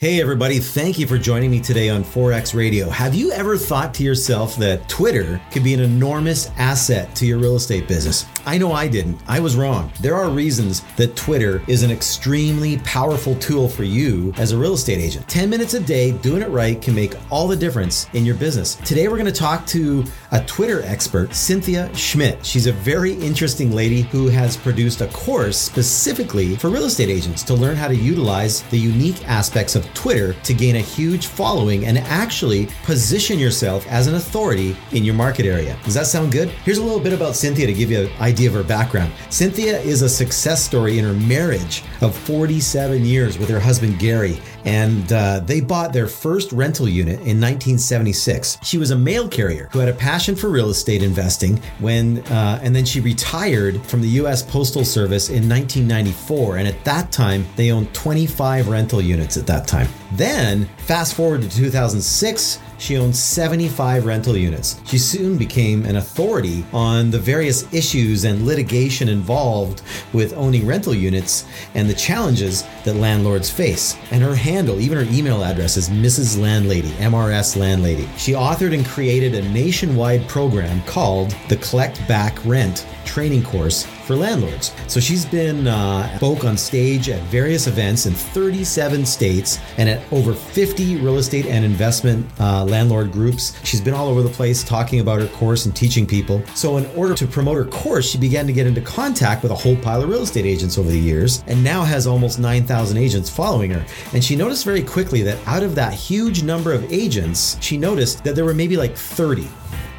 Hey, everybody, thank you for joining me today on Forex Radio. Have you ever thought to yourself that Twitter could be an enormous asset to your real estate business? I know I didn't. I was wrong. There are reasons that Twitter is an extremely powerful tool for you as a real estate agent. 10 minutes a day doing it right can make all the difference in your business. Today, we're going to talk to a Twitter expert, Cynthia Schmidt. She's a very interesting lady who has produced a course specifically for real estate agents to learn how to utilize the unique aspects of Twitter to gain a huge following and actually position yourself as an authority in your market area. Does that sound good? Here's a little bit about Cynthia to give you an idea of her background. Cynthia is a success story in her marriage of 47 years with her husband Gary and uh, they bought their first rental unit in 1976. She was a mail carrier who had a passion for real estate investing when, uh, and then she retired from the U.S. Postal Service in 1994. And at that time, they owned 25 rental units at that time. Then, fast forward to 2006, she owned 75 rental units. She soon became an authority on the various issues and litigation involved with owning rental units and the challenges that landlords face. And her handle, even her email address, is Mrs. Landlady, MRS Landlady. She authored and created a nationwide program called the Collect Back Rent training course for landlords. So she's been uh, spoke on stage at various events in 37 states and at over 50 real estate and investment uh, landlord groups. She's been all over the place talking about her course and teaching people. So in order to promote her course, she began to get into contact with a whole pile of real estate agents over the years and now has almost 9,000 agents following her. And she noticed very quickly that out of that huge number of agents, she noticed that there were maybe like 30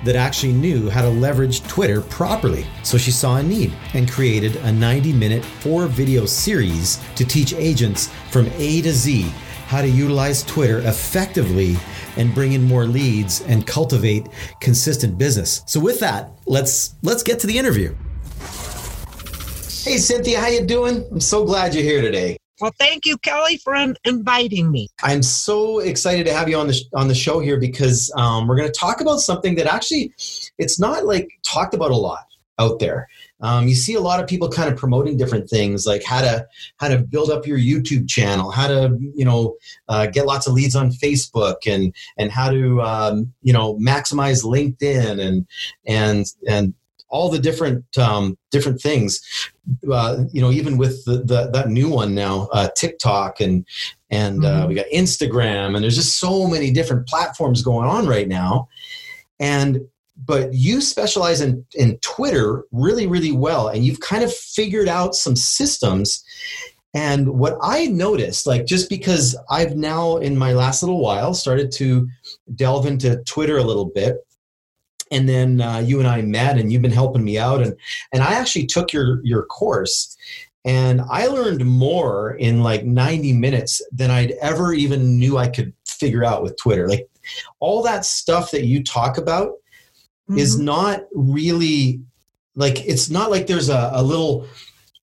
that actually knew how to leverage Twitter properly. So she saw a need and created a 90 minute four video series to teach agents from A to Z how to utilize Twitter effectively and bring in more leads and cultivate consistent business. So with that, let's let's get to the interview. Hey Cynthia, how you doing? I'm so glad you're here today. Well, thank you, Kelly, for inviting me. I'm so excited to have you on the on the show here because um, we're going to talk about something that actually it's not like talked about a lot out there. Um, you see a lot of people kind of promoting different things like how to how to build up your YouTube channel, how to you know uh, get lots of leads on Facebook, and and how to um, you know maximize LinkedIn and and and all the different um, different things. Uh, you know, even with the, the, that new one now, uh, TikTok and and uh, mm-hmm. we got Instagram, and there's just so many different platforms going on right now. And but you specialize in in Twitter really really well, and you've kind of figured out some systems. And what I noticed, like just because I've now in my last little while started to delve into Twitter a little bit, and then uh, you and I met, and you've been helping me out, and and I actually took your your course, and I learned more in like 90 minutes than I'd ever even knew I could figure out with Twitter. Like all that stuff that you talk about mm-hmm. is not really like it's not like there's a, a little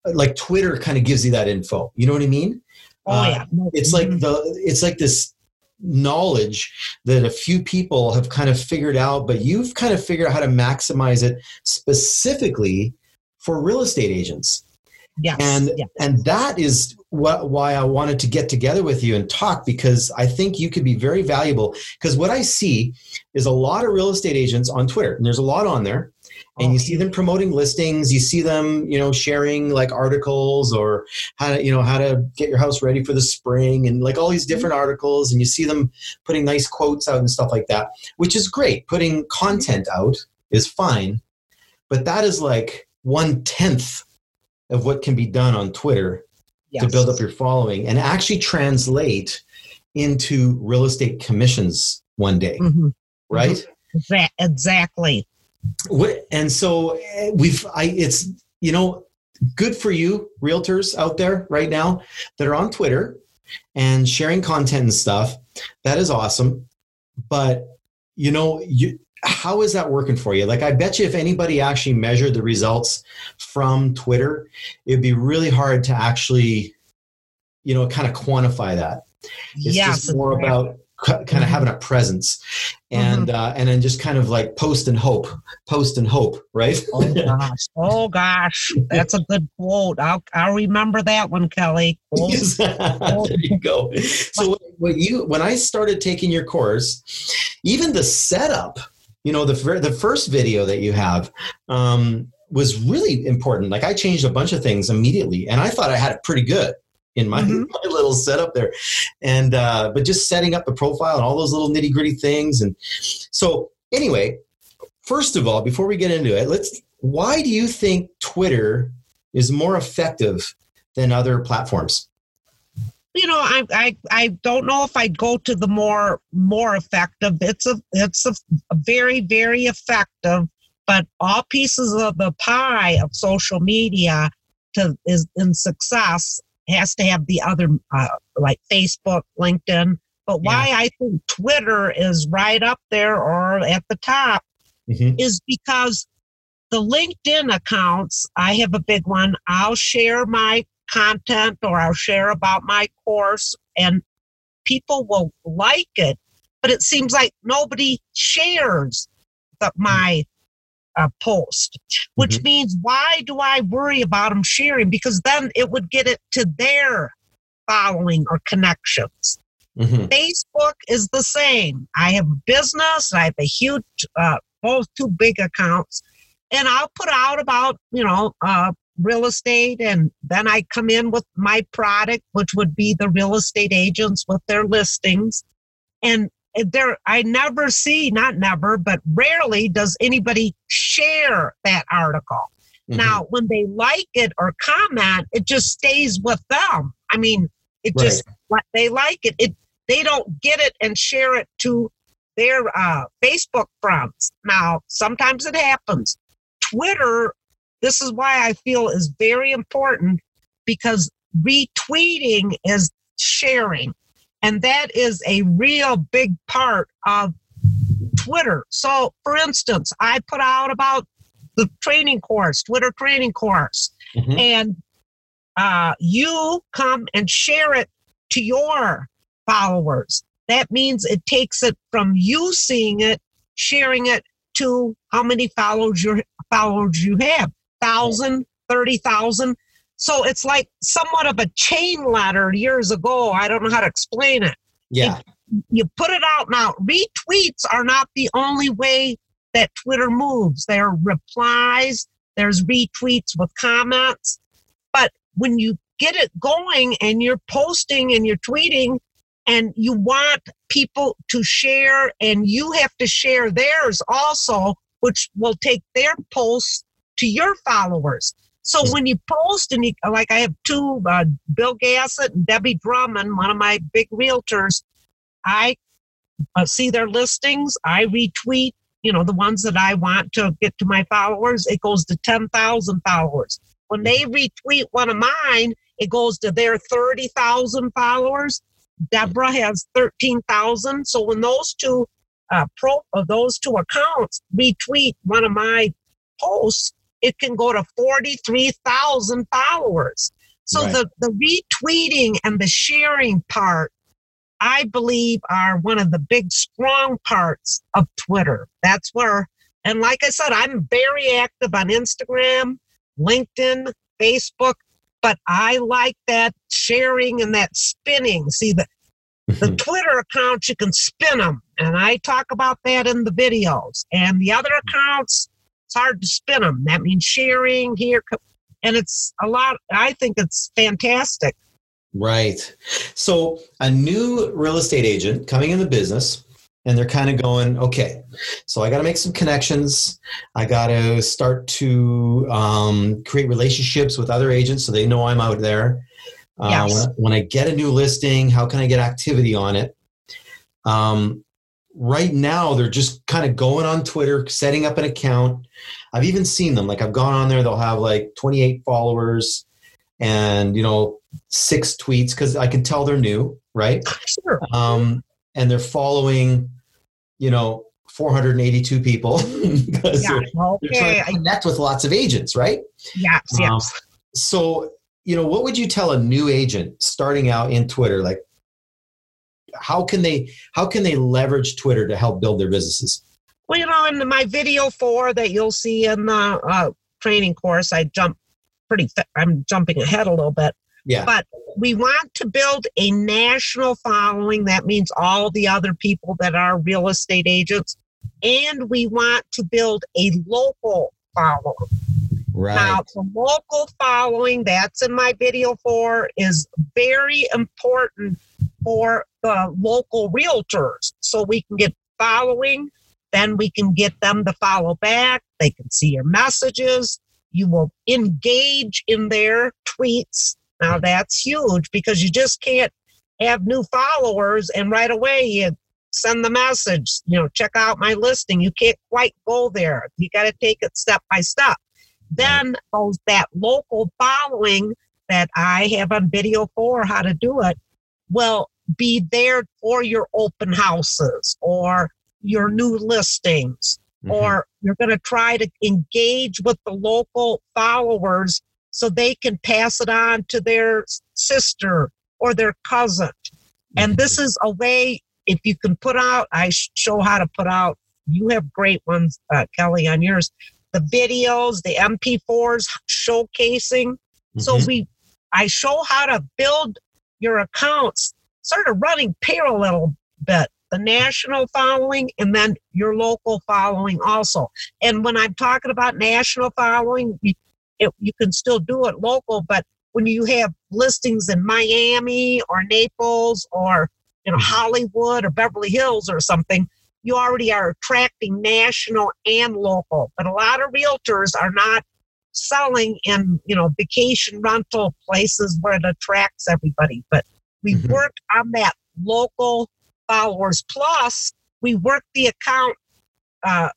like Twitter kind of gives you that info. You know what I mean? Oh yeah. Uh, it's like mm-hmm. the it's like this knowledge that a few people have kind of figured out, but you've kind of figured out how to maximize it specifically for real estate agents. Yes. And yes. and that is what why I wanted to get together with you and talk because I think you could be very valuable. Because what I see is a lot of real estate agents on Twitter, and there's a lot on there, and you see them promoting listings you see them you know sharing like articles or how to you know how to get your house ready for the spring and like all these mm-hmm. different articles and you see them putting nice quotes out and stuff like that which is great putting content out is fine but that is like one tenth of what can be done on twitter yes. to build up your following and actually translate into real estate commissions one day mm-hmm. right exactly what, and so eh, we've, I, it's, you know, good for you, realtors out there right now that are on Twitter and sharing content and stuff. That is awesome. But, you know, you, how is that working for you? Like, I bet you if anybody actually measured the results from Twitter, it'd be really hard to actually, you know, kind of quantify that. It's yes, just more about kind of having a presence and uh, and then just kind of like post and hope post and hope right Oh gosh. Oh gosh. That's a good quote. I'll I'll remember that one, Kelly. Yes. there you go so when you when i started taking your course even the setup you know the fir- the first video that you have um, was really important. Like i changed a bunch of things immediately and i thought i had it pretty good in my, Mhm. my little setup there. And uh, but just setting up the profile and all those little nitty gritty things and so anyway first of all before we get into it let's why do you think twitter is more effective than other platforms you know, I, I I don't know if I'd go to the more more effective. It's a it's a, very very effective, but all pieces of the pie of social media to is in success has to have the other uh, like Facebook, LinkedIn. But why I think Twitter is right up there or at the top Mhm. is because the LinkedIn accounts, I have a big one. I'll share my content or I'll share about my course and people will like it, but it seems like nobody shares the, my uh, post, which Mhm. means why do I worry about them sharing? Because then it would get it to their following or connections. Mhm. Facebook is the same. I have a business. I have a huge, uh, both two big accounts, and I'll put out about you know uh, real estate, and then I come in with my product, which would be the real estate agents with their listings, and there I never see, not never, but rarely does anybody share that article. Mhm. Now, when they like it or comment, it just stays with them. I mean, it just what they like it. It they don't get it and share it to their uh, Facebook friends. Now, sometimes it happens. Twitter, this is why I feel is very important because retweeting is sharing, and that is a real big part of Twitter. So, for instance, I put out about the training course, Twitter training course, Mhm. and uh, you come and share it to your followers. That means it takes it from you seeing it, sharing it to how many followers followers you have, thousand, thirty thousand. So it's like somewhat of a chain letter years ago. I don't know how to explain it yeah you put it out now. Retweets are not the only way that Twitter moves. There are replies, there's retweets with comments. But when you get it going and you're posting and you're tweeting and you want people to share and you have to share theirs also, which will take their posts to your followers. So when you post and you, like I have two, uh, Bill Gassett and Debbie Drummond, one of my big realtors, I uh, see their listings. I retweet, you know, the ones that I want to get to my followers. It goes to 10,000 followers. When they retweet one of mine, it goes to their 30,000 followers. Deborah has 13,000. So when those two uh, pro uh, those two accounts retweet one of my posts, it can go to 43,000 followers. So Right. the, the retweeting and the sharing part I believe are one of the big strong parts of Twitter. That's where, and like I said, I'm very active on Instagram, LinkedIn, Facebook, but I like that sharing and that spinning. See, the, the mm-hmm. Twitter accounts, you can spin them, and I talk about that in the videos. And the other accounts, it's hard to spin them. That means sharing here, and it's a lot, I think it's fantastic. Right. So a new real estate agent coming in the business and they're kind of going, okay, so I got to make some connections. I got to start to um, create relationships with other agents so they know I'm out there. Uh, Yes. when, when I get a new listing, how can I get activity on it? Um, right now, they're just kind of going on Twitter, setting up an account. I've even seen them. Like I've gone on there, they'll have like 28 followers and, you know, six tweets because I can tell they're new, right? Sure. Um, and they're following, you know, 482 people because Yeah. they're, they're trying to connect with lots of agents, right? Yes. Um, Yes. So, you know, what would you tell a new agent starting out in Twitter? Like, how can they how can they leverage Twitter to help build their businesses? Well, you know, in my video four that you'll see in the uh, training course, I jump pretty. I'm jumping ahead a little bit. Yeah. But we want to build a national following. That means all the other people that are real estate agents, and we want to build a local following. Right. Now, the local following, that's in my video four, is very important for the uh, local realtors. So we can get following, then we can get them to follow back. They can see your messages. You will engage in their tweets. Now, that's huge because you just can't have new followers and right away you send the message, you know, check out my listing. You can't quite go there. You got to take it step by step. Then those that local following that I have on video four how to do it will be there for your open houses or your new listings mm-hmm. or you're going to try to engage with the local followers so they can pass it on to their sister or their cousin and this mm-hmm. is a way if you can put out i show how to put out you have great ones uh, kelly on yours the videos the mp4s showcasing mm-hmm. so we i show how to build your accounts sort of running parallel a little bit the national following and then your local following also. And when I'm talking about national following, you, it, you can still do it local, but when you have listings in Miami or Naples or you know mm-hmm. Hollywood or Beverly Hills or something, you already are attracting national and local. But a lot of realtors are not selling in you know vacation rental places where it attracts everybody. But we mm-hmm. work on that local followers. Plus, we work the account uh,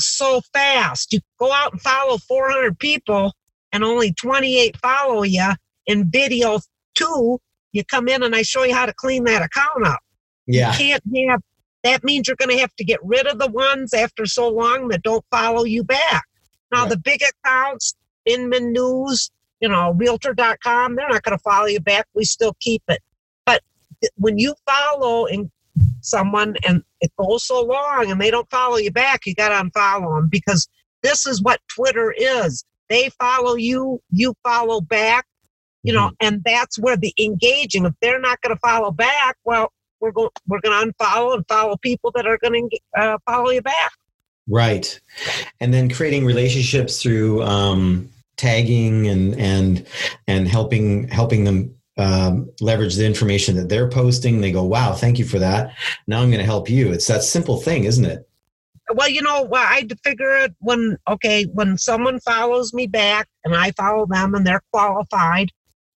so fast. You go out and follow 400 people, and only 28 follow you. In video two, you come in and I show you how to clean that account up. Yeah. You can't have that means you're going to have to get rid of the ones after so long that don't follow you back. Now, right. the big accounts, Inman News, you know, Realtor.com, they're not going to follow you back. We still keep it. But when you follow and someone and it goes so long and they don't follow you back, you got to unfollow them because this is what Twitter is. They follow you, you follow back, you know, mm-hmm. and that's where the engaging. If they're not going to follow back, well, we're going we're going to unfollow and follow people that are going to uh, follow you back. Right, and then creating relationships through um, tagging and and and helping helping them um, leverage the information that they're posting. They go, wow, thank you for that. Now I'm going to help you. It's that simple thing, isn't it? Well, you know, well, I figure it when, okay, when someone follows me back and I follow them and they're qualified,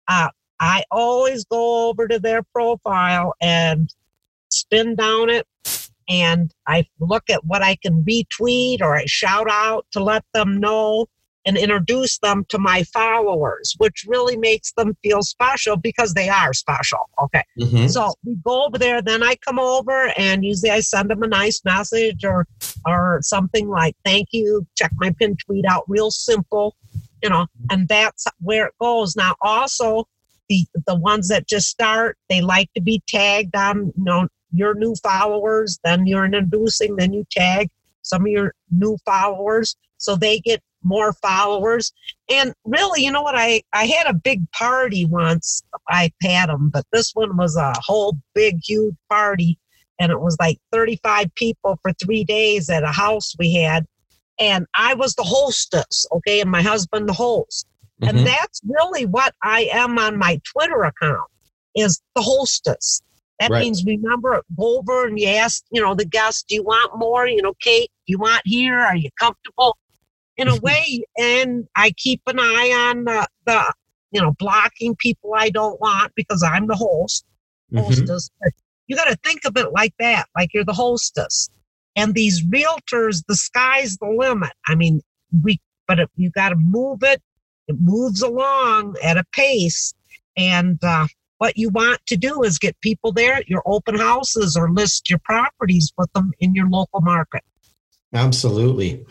uh, I always go over to their profile and spin down it and I look at what I can retweet or I shout out to let them know and introduce them to my followers, which really makes them feel special because they are special. Okay. Mm-hmm. So we go over there, then I come over and usually I send them a nice message or or something like thank you, check my pin tweet out, real simple, you know, and that's where it goes. Now also the the ones that just start, they like to be tagged on, you know, your new followers, then you're introducing, then you tag some of your new followers so they get more followers. And really, you know what? I, I had a big party once. I had them, but this one was a whole big, huge party. And it was like 35 people for three days at a house we had. And I was the hostess, okay, and my husband the host. Mm-hmm. And that's really what I am on my Twitter account is the hostess. That right. means remember go over and you ask, you know, the guest, do you want more? You know, Kate, do you want here? Are you comfortable? In a way, and I keep an eye on the, the you know blocking people I don't want because I'm the host, mm-hmm. hostess. Mm-hmm. You got to think of it like that, like you're the hostess. And these realtors, the sky's the limit. I mean, we but it, you got to move it. It moves along at a pace, and uh, what you want to do is get people there at your open houses or list your properties with them in your local market. Absolutely.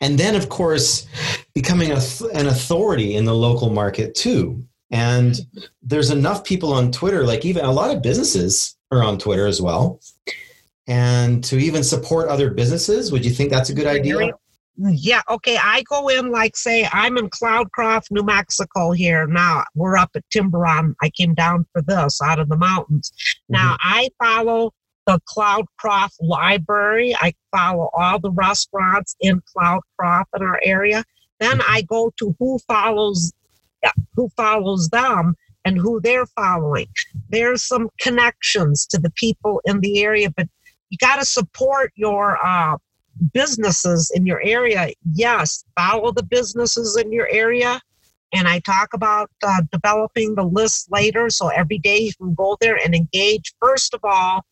And then, of course, becoming a, an authority in the local market too. And there's enough people on Twitter, like even a lot of businesses are on Twitter as well. And to even support other businesses, would you think that's a good idea? Yeah, okay. I go in like say I'm in Cloudcroft, New Mexico here. Now we're up at Tiburon. I came down for this out of the mountains. Mm-hmm. Now I follow the Cloudcroft Library. I follow all the restaurants in Cloudcroft in our area. Then. I go to who follows who follows them and who they're following. There's some connections to the people in the area, but you got to support your uh, businesses in your area, yes, follow the businesses in your area. And I talk about uh, developing the list later. So every day you can go there and engage, first of all,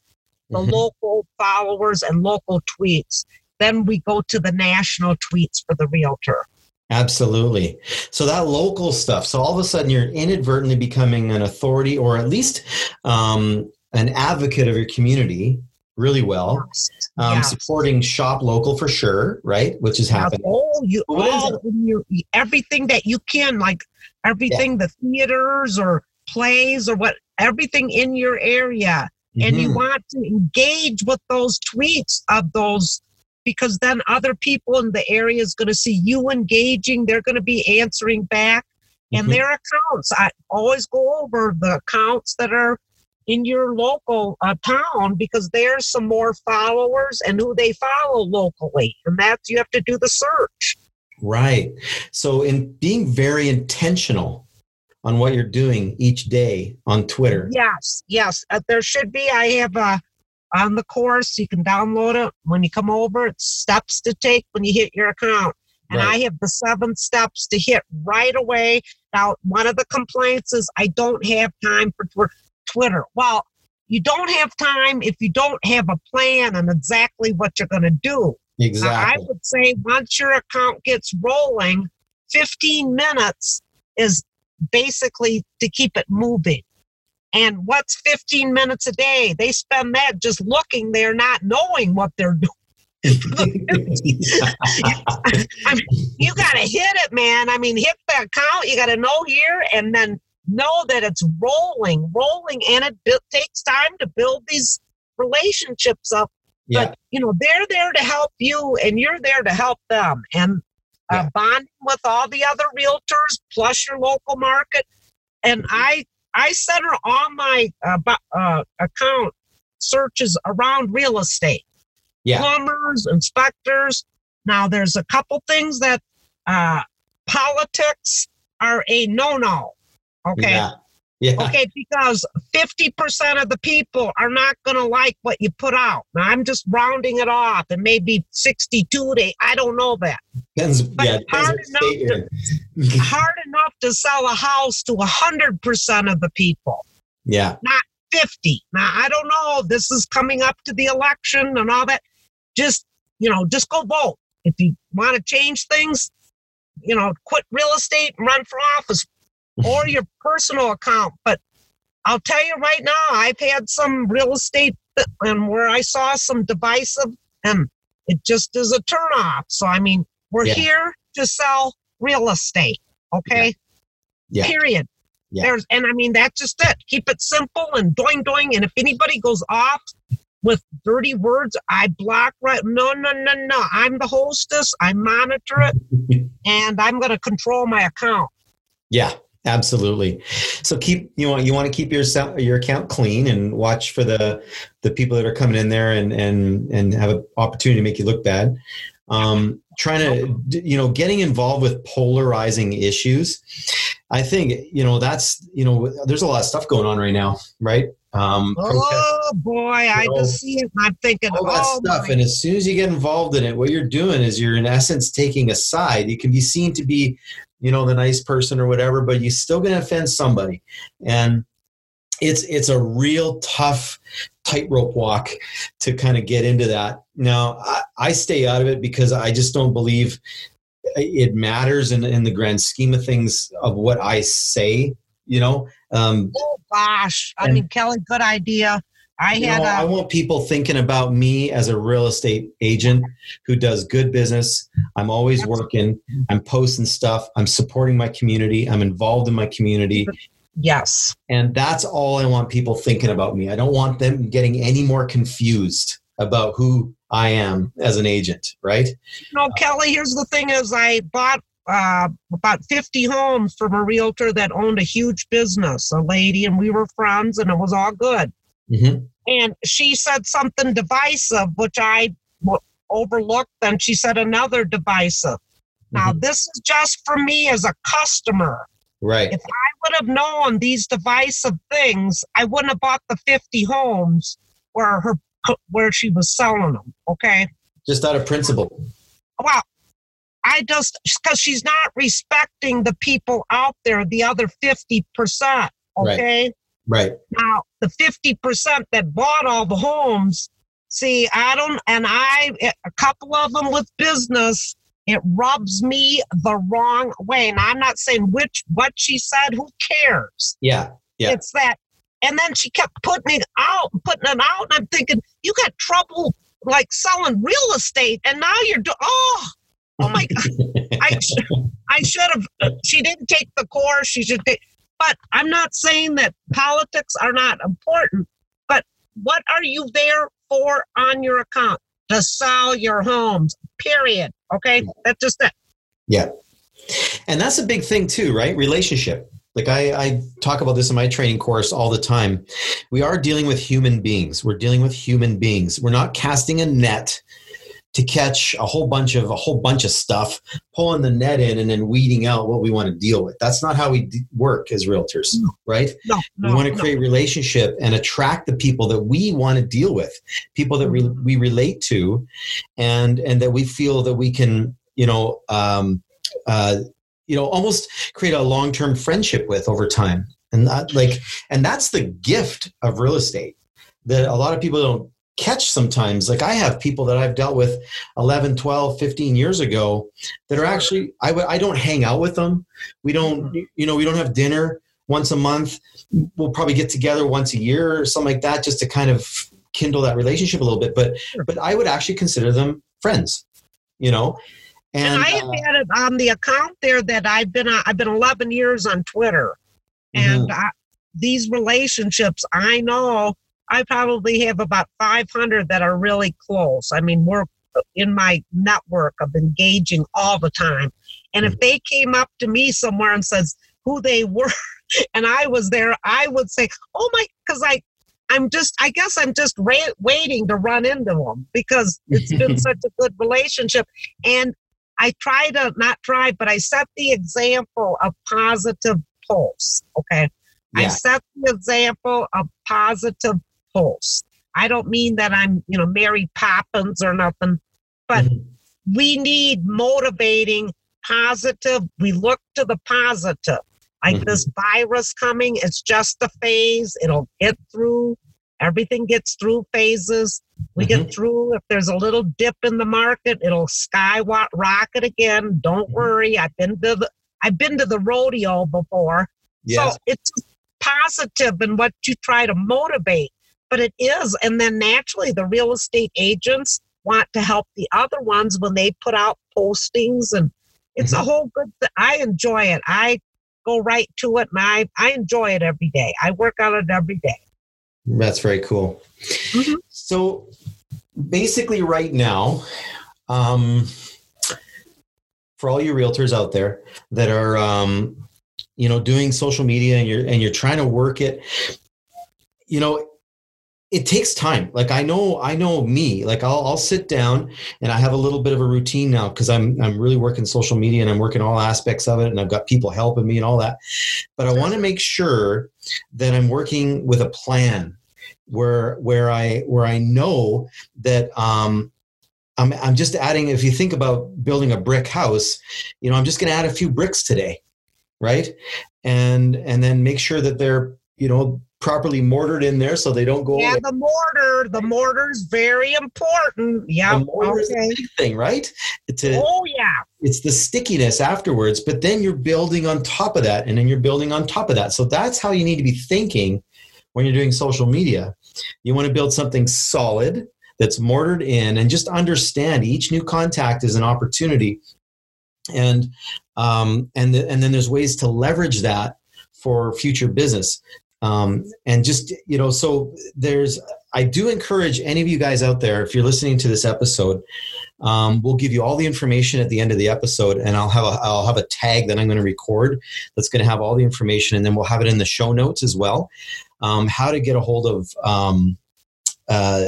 the mm-hmm. local followers and local tweets. Then we go to the national tweets for the realtor. Absolutely. So that local stuff. So all of a sudden you're inadvertently becoming an authority or at least um, an advocate of your community really well. Yes. Um. Supporting shop local for sure, right? Which is happening. Oh, you all you, everything that you can, like everything, yeah. the theaters or plays or what, everything in your area. Mm-hmm. And you mm-hmm. want to engage with those tweets of those because then other people in the area is going to see you engaging. They're going to be answering back. And mm-hmm. their accounts, I always go over the accounts that are in your local uh, town because there's some more followers and who they follow locally. And that's, you have to do the search. Right. So, in being very intentional on what you're doing each day on Twitter. Yes, yes. Uh, there should be. I have a uh, on the course. You can download it when you come over. It's steps to take when you hit your account. And right. I have the seven steps to hit right away. Now, one of the complaints is I don't have time for Twitter. Twitter. Well, you don't have time if you don't have a plan on exactly what you're going to do. Exactly. I would say once your account gets rolling, 15 minutes is basically to keep it moving. And what's 15 minutes a day? They spend that just looking there, not knowing what they're doing. I mean, you got to hit it, man. I mean, hit the account. You got to know here and then know that it's rolling, rolling, and it b- takes time to build these relationships up. Yeah. But you know, they're there to help you, and you're there to help them, and uh, bonding with all the other realtors plus your local market. And mm-hmm. I I center all my uh, uh, account searches around real estate, yeah. plumbers, inspectors. Now, there's a couple things that uh, politics are a no-no. Okay. Yeah. Yeah. Okay, because 50% of the people are not going to like what you put out. Now, I'm just rounding it off, and maybe 62 to, I don't know that. Depends, but yeah, hard, enough to, hard enough to sell a house to 100% of the people. Yeah. Not 50. Now, I don't know. This is coming up to the election and all that. Just, you know, just go vote. If you want to change things, you know, quit real estate and run for office, or your personal account. But I'll tell you right now, I've had some real estate and where I saw some divisive, and it just is a turnoff. So I mean, we're yeah. here to sell real estate. Okay. Yeah. yeah. Period. Yeah. There's and I mean that's just it. Keep it simple and doing doing. And if anybody goes off with dirty words, I block right. No, no, no, no. I'm the hostess. I monitor it, and I'm going to control my account. Yeah, Absolutely. So keep you want you want to keep your your account clean and watch for the the people that are coming in there and and and have an opportunity to make you look bad. Um, trying to you know getting involved with polarizing issues. I think you know that's you know there's a lot of stuff going on right now, right? Um, oh boy, I know, just see it. I'm thinking all that oh, stuff, and as soon as you get involved in it, what you're doing is you're in essence taking a side. You can be seen to be you know the nice person or whatever but you're still going to offend somebody. And it's it's a real tough tightrope walk to kind of get into that. Now I, I, stay out of it because i just don't believe it matters in, in the grand scheme of things of what i say you know? Um, oh gosh. I mean kelly good idea I had. Know, a, I want people thinking about me as a real estate agent who does good business. I'm always working. I'm posting stuff. I'm supporting my community. I'm involved in my community. Yes. And that's all I want people thinking about me. I don't want them getting any more confused about who I am as an agent, right? No, Kelly, here's the thing is I bought uh, about 50 homes from a realtor that owned a huge business, a lady, and we were friends and it was all good. Mm-hmm. And she said something divisive, which I w- overlooked, and she said another divisive. Now, Mhm. this is just for me as a customer. Right. If I would have known these divisive things, I wouldn't have bought the 50 homes where her where she was selling them. Okay. Just out of principle. Well, I just because she's not respecting the people out there, the other 50%. Okay. Right. Now, the 50% that bought all the homes, see, I don't, and I, a couple of them with business, it rubs me the wrong way. And I'm not saying which, what she said, who cares? Yeah. Yeah. It's that. And then she kept putting it out, putting it out. And I'm thinking, you got trouble like selling real estate. And now you're doing, oh, oh my God. I, sh- I should have, she didn't take the course. She should take, but I'm not saying that politics are not important. But what are you there for on your account? To sell your homes, period. Okay. That's just it. Yeah. And that's a big thing too, right? Relationship. Like I, I talk about this in my training course all the time. We are dealing with human beings. We're dealing with human beings. We're not casting a net to catch a whole bunch of a whole bunch of stuff, pulling the net in and then weeding out what we want to deal with. That's not how we d- work as realtors, right? No, no. we want to no. create relationship and attract the people that we want to deal with people that we, we relate to and and that we feel that we can you know um, uh, you know almost create a long-term friendship with over time and that like and that's the gift of real estate that a lot of people don't catch sometimes. Like i have people that i've dealt with 11 12 15 years ago that are actually I w- I don't hang out with them. We don't you know we don't have dinner once a month. We'll probably get together once a year or something like that just to kind of kindle that relationship a little bit. But but i would actually consider them friends you know? And, and, I have uh, had it on the account there that I've been on, I've been 11 years on Twitter, Mm-hmm. and I, these relationships I know I probably have about 500 that are really close. I mean, we're in my network of engaging all the time, and if mm. they came up to me somewhere and says who they were, and I was there, I would say, "Oh my," because I. I'm just, I guess I'm just ra- waiting to run into them because it's been such a good relationship. And I try to not try, but I set the example of positive pulse, Okay. I set the example of positive posts. I don't mean that I'm, you know, Mary Poppins or nothing, but Mhm. we need motivating positive. We look to the positive. Like Mhm. this virus coming, it's just a phase. It'll get through. Everything gets through phases. We get through. If there's a little dip in the market, it'll skyrocket again. Don't Mhm. worry. I've been to the I've been to the rodeo before. yes So it's positive in what you try to motivate, but it is. And then naturally, the real estate agents want to help the other ones when they put out postings, and it's Mhm. a whole good. Th- I enjoy it. I go right to it, and I I enjoy it every day. I work on it every day. That's very cool. Mhm. So basically, right now, um, for all you realtors out there that are, um, you know, doing social media and you're and you're trying to work it, you know, it takes time. Like I know, I know me. Like I'll I'll sit down and I have a little bit of a routine now because I'm I'm really working social media and I'm working all aspects of it and I've got people helping me and all that. But I want to make sure that I'm working with a plan where where I where I know that um, I'm I'm just adding. If you think about building a brick house, you know, I'm just going to add a few bricks today, right? And and then make sure that they're you know properly mortared in there so they don't go Yeah, away. the mortar. The mortar's very important. Yeah. The mortar is the big thing, right? To, Oh yeah. it's the stickiness afterwards but then you're building on top of that and then you're building on top of that so that's how you need to be thinking when you're doing social media you want to build something solid that's mortared in and just understand each new contact is an opportunity and um, and, the, and then there's ways to leverage that for future business. Um, and just you know, so there's I do encourage any of you guys out there, if you're listening to this episode, um, we'll give you all the information at the end of the episode, and I'll have a I'll have a tag that I'm going to record that's going to have all the information, and then we'll have it in the show notes as well. Um, how to get a hold of um, uh,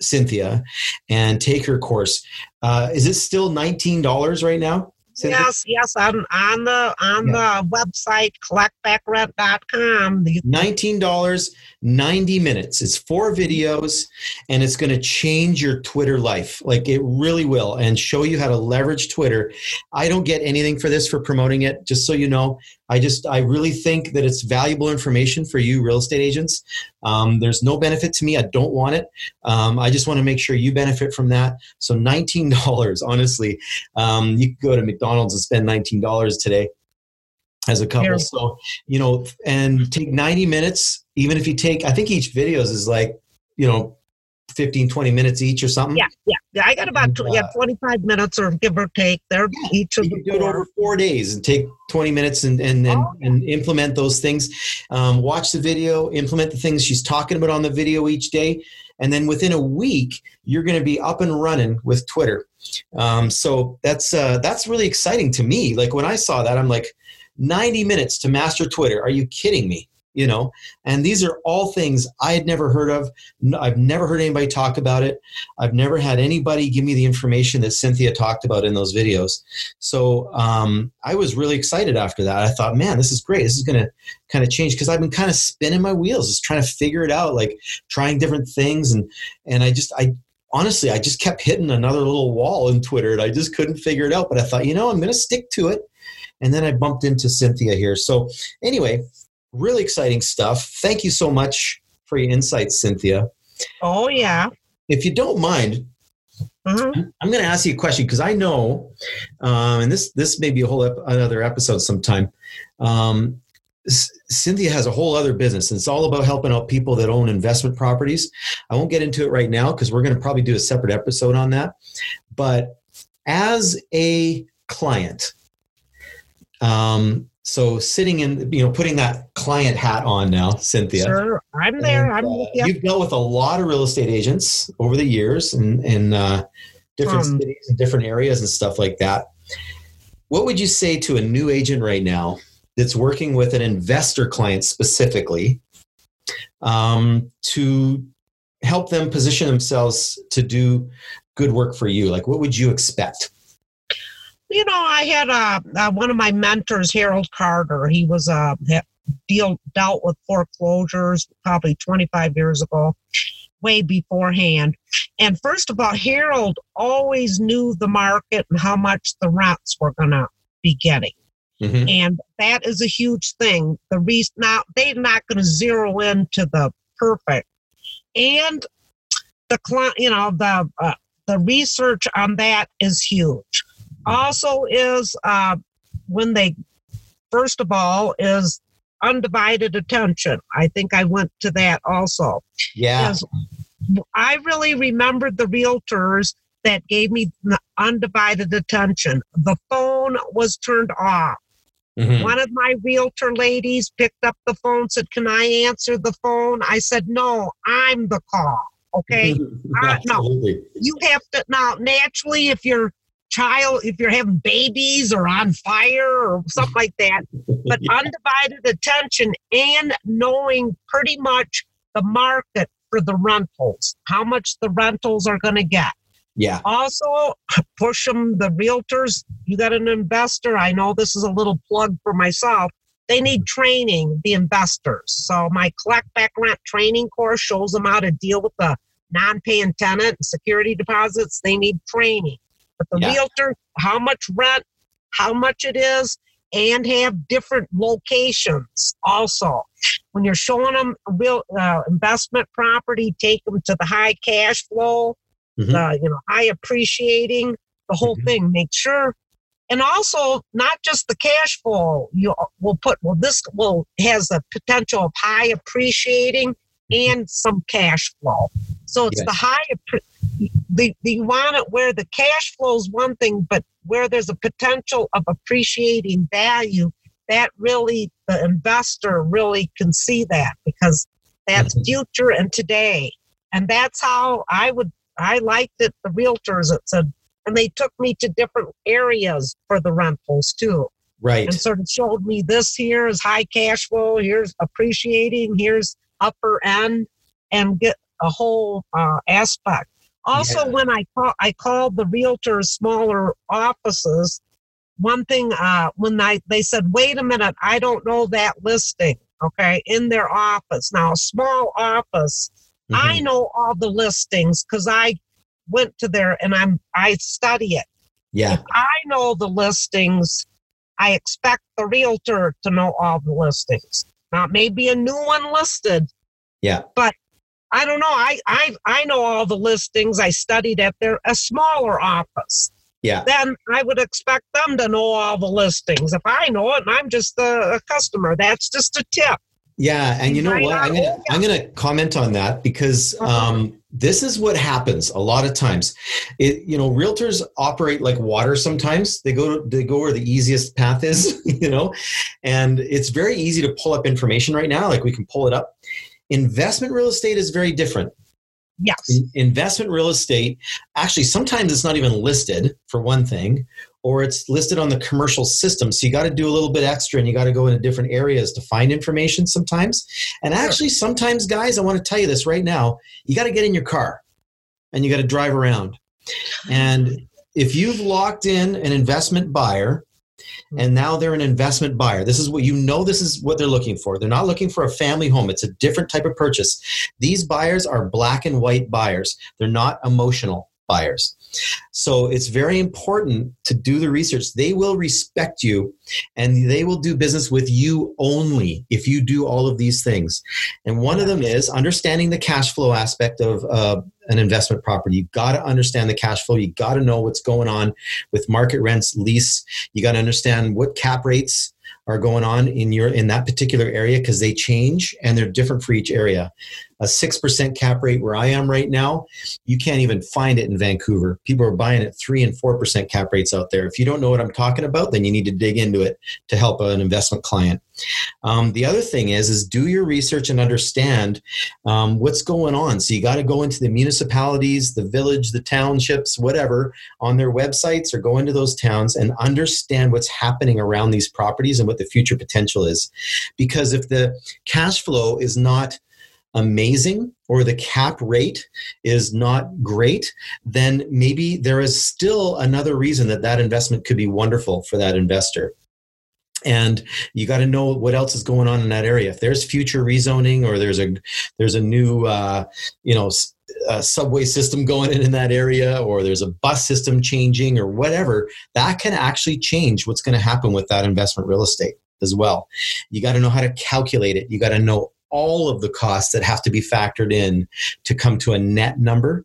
Cynthia and take her course. Uh, is it still nineteen dollars right now? Yes, yes, on on the on yeah. the website collectbackrent.com. Nineteen dollars 90 minutes. It's four videos and it's going to change your Twitter life. Like it really will and show you how to leverage Twitter. I don't get anything for this for promoting it, just so you know. I just, I really think that it's valuable information for you real estate agents. Um, there's no benefit to me. I don't want it. Um, I just want to make sure you benefit from that. So $19, honestly, um, you could go to McDonald's and spend $19 today as a couple. So, you know, and take 90 minutes, even if you take, I think each videos is like, you know, 15, 20 minutes each or something. Yeah, yeah. yeah I got about and, uh, yeah, 25 minutes or give or take. They're yeah, each of you do it over four days and take 20 minutes and, and, and, oh, yeah. and implement those things. Um, watch the video, implement the things she's talking about on the video each day. And then within a week, you're going to be up and running with Twitter. Um, so that's uh, that's really exciting to me. Like when I saw that, I'm like, 90 minutes to master Twitter. Are you kidding me? You know, and these are all things I had never heard of. I've never heard anybody talk about it. I've never had anybody give me the information that Cynthia talked about in those videos. So um, I was really excited after that. I thought, man, this is great. This is going to kind of change because I've been kind of spinning my wheels, just trying to figure it out, like trying different things, and and I just I honestly I just kept hitting another little wall in Twitter, and I just couldn't figure it out. But I thought, you know, I'm going to stick to it and then I bumped into Cynthia here. So, anyway, really exciting stuff. Thank you so much for your insights, Cynthia. Oh, yeah. If you don't mind, mm-hmm. I'm going to ask you a question because I know, um, and this this may be a whole ep- another episode sometime. Um, Cynthia has a whole other business, and it's all about helping out people that own investment properties. I won't get into it right now because we're going to probably do a separate episode on that. But as a client, um, so sitting in, you know, putting that client hat on now, Cynthia. Sure, I'm there. And, I'm uh, you. You've dealt with a lot of real estate agents over the years in, in uh, different um, cities and different areas and stuff like that. What would you say to a new agent right now that's working with an investor client specifically um, to help them position themselves to do good work for you? Like, what would you expect? You know, I had uh, uh, one of my mentors, Harold Carter. He was uh, deal dealt with foreclosures probably 25 years ago, way beforehand. And first of all, Harold always knew the market and how much the rents were going to be getting. Mm-hmm. And that is a huge thing. The reason now they're not going to zero in to the perfect, and the client, you know, the uh, the research on that is huge also is uh, when they first of all is undivided attention. I think i went to that also. Yeah. I really remembered the realtors that gave me undivided attention. The phone was turned off. Mm-hmm. one of my realtor ladies picked up the phone said can i answer the phone? I said no i'm the call. Okay? Uh, no. You have to now naturally if you're child, if you're having babies or on fire or something like that, but yeah. undivided attention and knowing pretty much the market for the rentals, how much the rentals are going to get. Yeah. Also, push them, the realtors. You got an investor. I know this is a little plug for myself. They need training, the investors. So, my collect back rent training course shows them how to deal with the non paying tenant and security deposits. They need training but the yeah. realtor, how much rent, how much it is, and have different locations also. When you're showing them real uh, investment property, take them to the high cash flow, mm-hmm. the you know high appreciating, the whole mm-hmm. thing. Make sure, and also not just the cash flow. You will put well, this will has a potential of high appreciating mm-hmm. and some cash flow. So it's yes. the high the, the you want it where the cash flow is one thing, but where there's a potential of appreciating value, that really the investor really can see that because that's Mhm. future and today and that's how i would i liked it the realtors it said and they took me to different areas for the rentals too Right. and sort of showed me this here is high cash flow here's appreciating here's upper end and get a whole uh, aspect also Yeah. when i call i called the realtors smaller offices one thing uh, when I they said, "Wait a minute, I don't know that listing." Okay, in their office now, a small office. I Mhm. know all the listings because I went to there and I'm I study it. Yeah. If I know the listings, I expect the realtor to know all the listings. Now, it may be a new one listed. Yeah. But I don't know. I I I know all the listings. I studied at their a smaller office Yeah. then I would expect them to know all the listings. If I know it and I'm just a, a customer, that's just a tip. Yeah, and you know what? I'm gonna I'm gonna comment on that because Uh-huh. um, this is what happens a lot of times. It you know realtors operate like water sometimes. They go they go where the easiest path is, you know, and it's very easy to pull up information right now. Like we can pull it up. Investment real estate is very different. Yes. In- investment real estate actually sometimes it's not even listed for one thing or it's listed on the commercial system so you got to do a little bit extra and you got to go into different areas to find information sometimes and actually sometimes guys i want to tell you this right now you got to get in your car and you got to drive around and if you've locked in an investment buyer and mm-hmm. now they're an investment buyer. This is what you know this is what they're looking for. They're not looking for a family home. It's a different type of purchase. These buyers are black and white buyers. They're not emotional buyers so it's very important to do the research. They will respect you and they will do business with you only if you do all of these things. And one of them is understanding the cash flow aspect of uh, an investment property. You've got to understand the cash flow. You've got to know what's going on with market rents lease. You got to understand what cap rates are going on in your in that particular area because they change and they're different for each area. A 6% cap rate where i am right now you can't even find it in vancouver. People are buying at 3 and 4% cap rates out there. If you don't know what i'm talking about then you need to dig into it to help an investment client um, the other thing is is do your research and understand um, what's going on. So you got to go into the municipalities the village the townships whatever on their websites or go into those towns and understand what's happening around these properties and what the future potential is. Because if the cash flow is not amazing or the cap rate is not great then maybe there is still another reason that that investment could be wonderful for that investor and you got to know what else is going on in that area. If there's future rezoning or there's a there's a new uh, you know uh, subway system going in in that area or there's a bus system changing or whatever that can actually change what's going to happen with that investment real estate as well. You got to know how to calculate it. You got to know all of the costs that have to be factored in to come to a net number.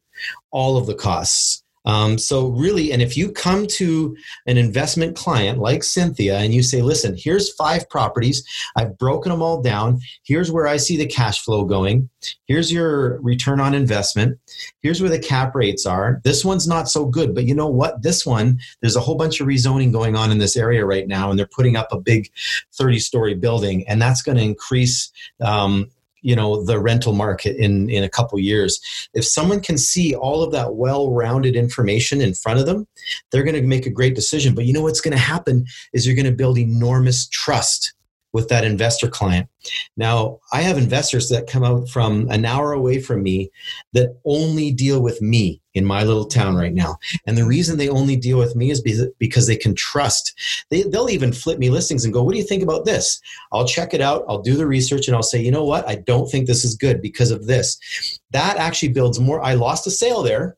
All of the costs um, so really and if you come to an investment client like cynthia and you say listen here's five properties. I've broken them all down. Here's where i see the cash flow going. Here's your return on investment. Here's where the cap rates are. This one's not so good but you know what? This one there's a whole bunch of rezoning going on in this area right now and they're putting up a big 30 story building and that's going to increase um, you know the rental market in in a couple years if someone can see all of that well-rounded information in front of them they're going to make a great decision. But you know what's going to happen is you're going to build enormous trust with that investor client now i have investors that come out from an hour away from me that only deal with me in my little town right now and the reason they only deal with me is because- they can trust they, they'll even flip me listings and go what do you think about this I'll check it out, I'll do the research, and I'll say, you know what, I don't think this is good because of this. That actually builds more. I lost a sale there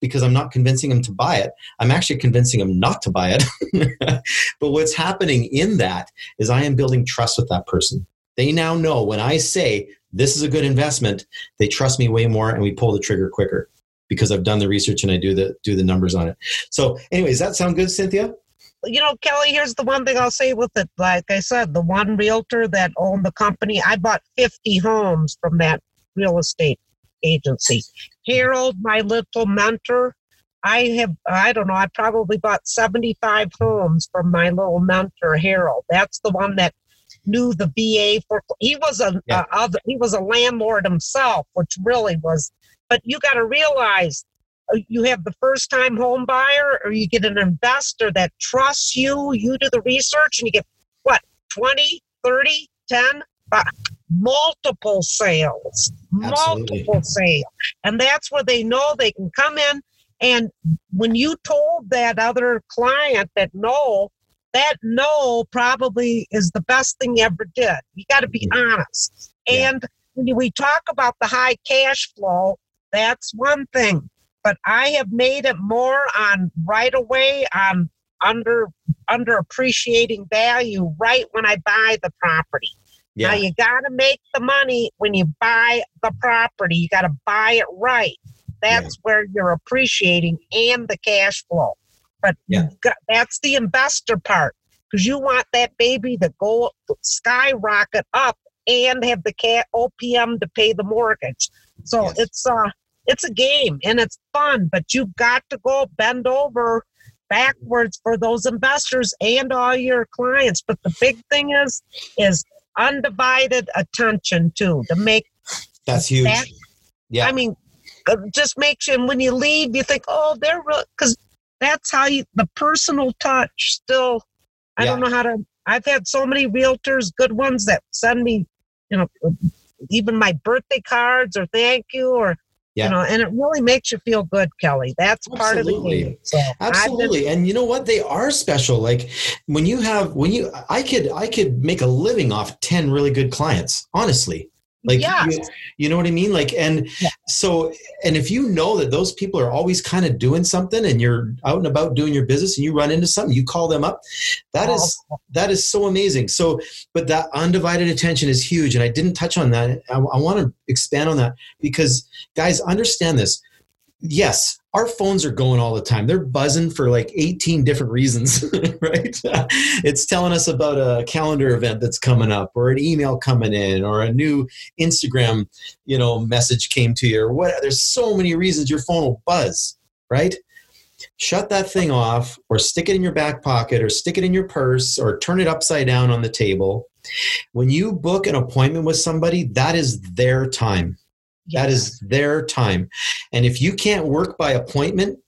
because I'm not convincing them to buy it. I'm actually convincing them not to buy it. but what's happening in that is I am building trust with that person. They now know when I say this is a good investment, they trust me way more and we pull the trigger quicker because I've done the research and I do the do the numbers on it. So, anyways, that sound good, Cynthia? You know, Kelly, here's the one thing I'll say with it. Like I said, the one realtor that owned the company, I bought 50 homes from that real estate agency. Harold, my little mentor, I have, I don't know, I probably bought 75 homes from my little mentor, Harold. That's the one that knew the VA for, he was a, yeah. uh, he was a landlord himself, which really was, but you got to realize uh, you have the first time home buyer or you get an investor that trusts you, you do the research and you get what, 20, 30, 10, multiple sales, Absolutely. multiple sales. And that's where they know they can come in and when you told that other client that no, that no probably is the best thing you ever did. You got to be mm-hmm. honest. Yeah. And when we talk about the high cash flow, that's one thing. But I have made it more on right away on under under appreciating value right when I buy the property. Yeah. Now you got to make the money when you buy the property. You got to buy it right. That's yeah. where you're appreciating and the cash flow. But yeah. got, that's the investor part because you want that baby to go skyrocket up and have the cat OPM to pay the mortgage. So yes. it's uh it's a game and it's fun, but you've got to go bend over backwards for those investors and all your clients. But the big thing is is undivided attention too to make that's huge. That, yeah. I mean, uh, just makes you, and when you leave, you think, oh, they're because that's how you, the personal touch still, I yeah. don't know how to, I've had so many realtors, good ones that send me, you know, even my birthday cards or thank you or, yeah. you know, and it really makes you feel good, Kelly. That's part Absolutely. of the game. So Absolutely. Been, and you know what? They are special. Like when you have, when you, I could, I could make a living off 10 really good clients, honestly like you, you, know what i mean? Like and yeah. so and if you know that those people are always kind of doing something and you're out and about doing your business and you run into something you call them up That oh. is that is so amazing. So but that undivided attention is huge and i didn't touch on that. I, I want to expand on that because guys understand this. Yes our phones are going all the time. They're buzzing for like 18 different reasons, right? it's telling us about a calendar event that's coming up or an email coming in or a new Instagram, you know, message came to you or what. There's so many reasons your phone will buzz, right? Shut that thing off or stick it in your back pocket or stick it in your purse or turn it upside down on the table. When you book an appointment with somebody, that is their time. That is their time. And if you can't work by appointment,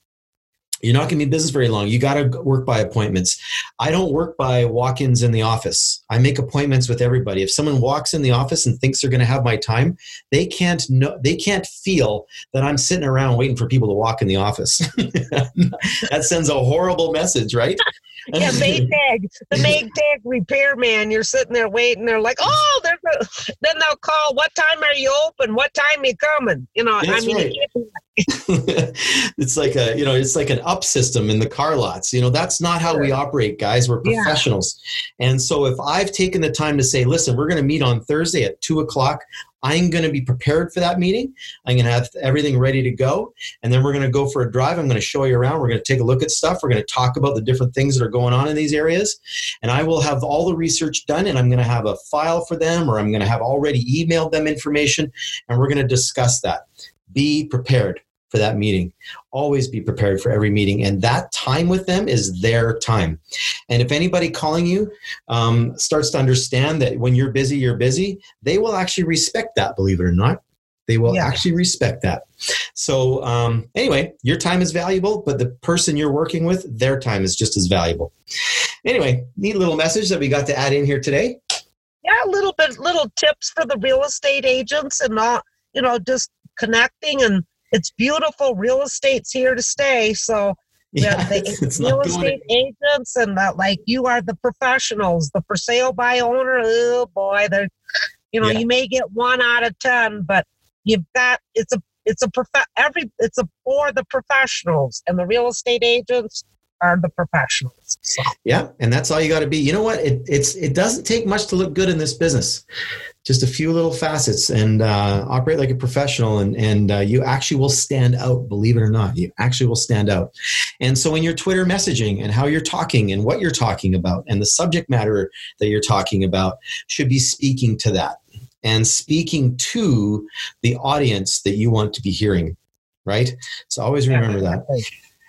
you're not going to be in business very long. You got to work by appointments. I don't work by walk ins in the office. I make appointments with everybody. If someone walks in the office and thinks they're going to have my time, they can't know, they can't feel that I'm sitting around waiting for people to walk in the office. that sends a horrible message, right? Yeah, Maytag, the Maytag repairman. You're sitting there waiting. They're like, oh, they're then they'll call. What time are you open? What time you coming? You know, That's I mean, right. it's like a you know it's like an up system in the car lots you know that's not how we operate guys we're professionals yeah. and so if i've taken the time to say listen we're going to meet on thursday at two o'clock I'm going to be prepared for that meeting. I'm going to have everything ready to go. And then we're going to go for a drive. I'm going to show you around. We're going to take a look at stuff. We're going to talk about the different things that are going on in these areas. And I will have all the research done and I'm going to have a file for them or I'm going to have already emailed them information and we're going to discuss that. Be prepared for that meeting. Always be prepared for every meeting. And that time with them is their time. And if anybody calling you um, starts to understand that when you're busy, you're busy, they will actually respect that, believe it or not. They will yeah. actually respect that. So, um, anyway, your time is valuable, but the person you're working with, their time is just as valuable. Anyway, neat little message that we got to add in here today. Yeah, a little bit, little tips for the real estate agents and not, you know, just connecting and it's beautiful. Real estate's here to stay. So yeah, the real estate agents and the, like you are the professionals, the for sale by owner. Oh boy, they're you know yeah. you may get one out of ten, but you've got it's a it's a prof every it's a for the professionals and the real estate agents are the professionals. So. Yeah, and that's all you got to be. You know what? It, it's it doesn't take much to look good in this business. Just a few little facets, and uh, operate like a professional, and and uh, you actually will stand out. Believe it or not, you actually will stand out. And so, in your Twitter messaging and how you're talking and what you're talking about and the subject matter that you're talking about should be speaking to that and speaking to the audience that you want to be hearing. Right. So always remember that.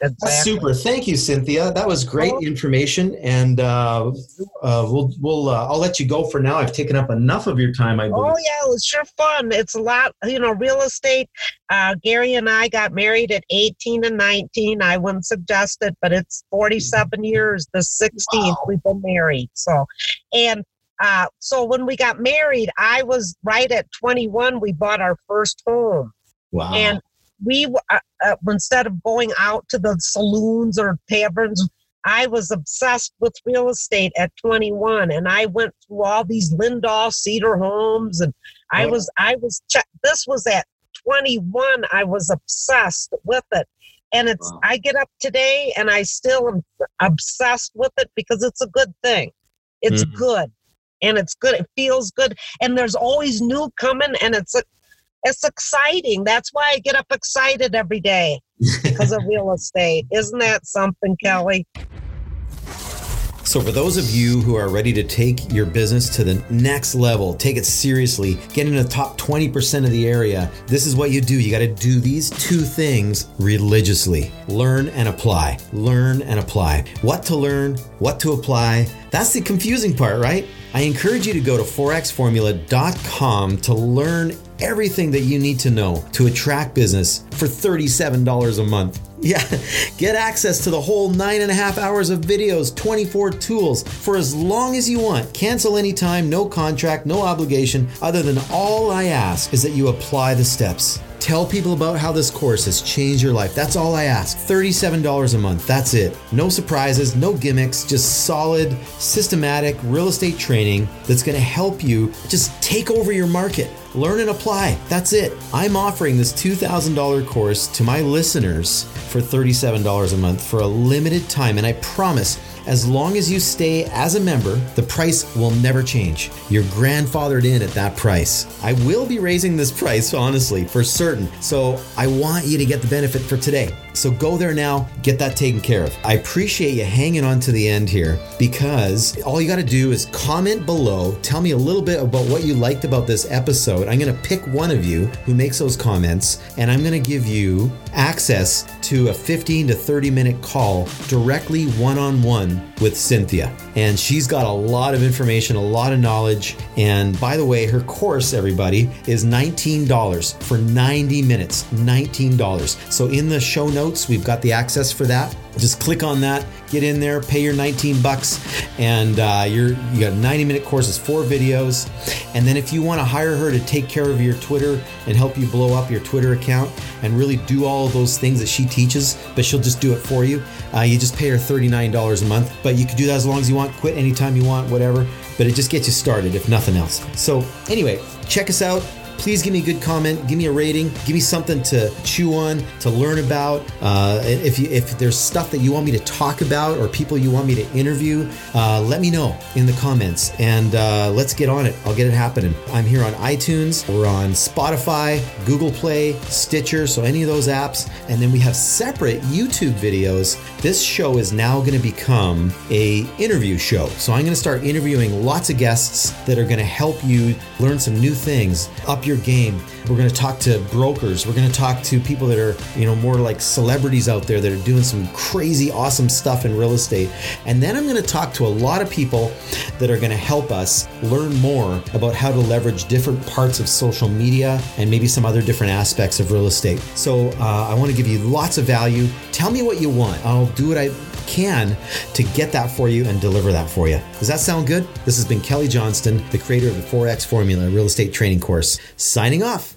Exactly. super. Thank you, Cynthia. That was great oh. information, and uh, uh, we'll we'll uh, I'll let you go for now. I've taken up enough of your time. I believe. Oh yeah, it was sure fun. It's a lot, you know, real estate. Uh, Gary and I got married at 18 and 19. I wouldn't suggest it, but it's 47 years. The 16th wow. we've been married. So, and uh, so when we got married, I was right at 21. We bought our first home. Wow. And we uh, uh, instead of going out to the saloons or taverns i was obsessed with real estate at 21 and i went through all these Lindal cedar homes and i was i was this was at 21 i was obsessed with it and it's wow. i get up today and i still am obsessed with it because it's a good thing it's mm-hmm. good and it's good it feels good and there's always new coming and it's a it's exciting. That's why I get up excited every day because of real estate. Isn't that something, Kelly? So, for those of you who are ready to take your business to the next level, take it seriously, get in the top 20% of the area, this is what you do. You got to do these two things religiously learn and apply. Learn and apply. What to learn, what to apply. That's the confusing part, right? I encourage you to go to 4xformula.com to learn everything that you need to know to attract business for $37 a month. Yeah, get access to the whole nine and a half hours of videos, 24 tools for as long as you want. Cancel anytime, no contract, no obligation, other than all I ask is that you apply the steps. Tell people about how this course has changed your life. That's all I ask. $37 a month. That's it. No surprises, no gimmicks, just solid, systematic real estate training that's going to help you just take over your market. Learn and apply. That's it. I'm offering this $2,000 course to my listeners for $37 a month for a limited time. And I promise as long as you stay as a member, the price will never change. You're grandfathered in at that price. I will be raising this price, honestly, for certain. So I want you to get the benefit for today. So go there now, get that taken care of. I appreciate you hanging on to the end here because all you got to do is comment below. Tell me a little bit about what you liked about this episode. I'm going to pick one of you who makes those comments and I'm going to give you access to a 15 to 30 minute call directly one on one with Cynthia. And she's got a lot of information, a lot of knowledge. And by the way, her course, everybody, is $19 for 90 minutes. $19. So in the show notes, notes. We've got the access for that. Just click on that, get in there, pay your 19 bucks, and uh, you're you got a 90 minute courses, four videos, and then if you want to hire her to take care of your Twitter and help you blow up your Twitter account and really do all of those things that she teaches, but she'll just do it for you. Uh, you just pay her $39 a month, but you can do that as long as you want. Quit anytime you want, whatever. But it just gets you started, if nothing else. So anyway, check us out please give me a good comment, give me a rating, give me something to chew on, to learn about. Uh, if you, if there's stuff that you want me to talk about or people you want me to interview, uh, let me know in the comments and uh, let's get on it. I'll get it happening. I'm here on iTunes, we're on Spotify, Google Play, Stitcher, so any of those apps, and then we have separate YouTube videos. This show is now going to become a interview show. So I'm going to start interviewing lots of guests that are going to help you learn some new things your game. We're going to talk to brokers. We're going to talk to people that are, you know, more like celebrities out there that are doing some crazy, awesome stuff in real estate. And then I'm going to talk to a lot of people that are going to help us learn more about how to leverage different parts of social media and maybe some other different aspects of real estate. So uh, I want to give you lots of value. Tell me what you want. I'll do what I can to get that for you and deliver that for you. Does that sound good? This has been Kelly Johnston, the creator of the 4X Formula Real Estate Training Course, signing off.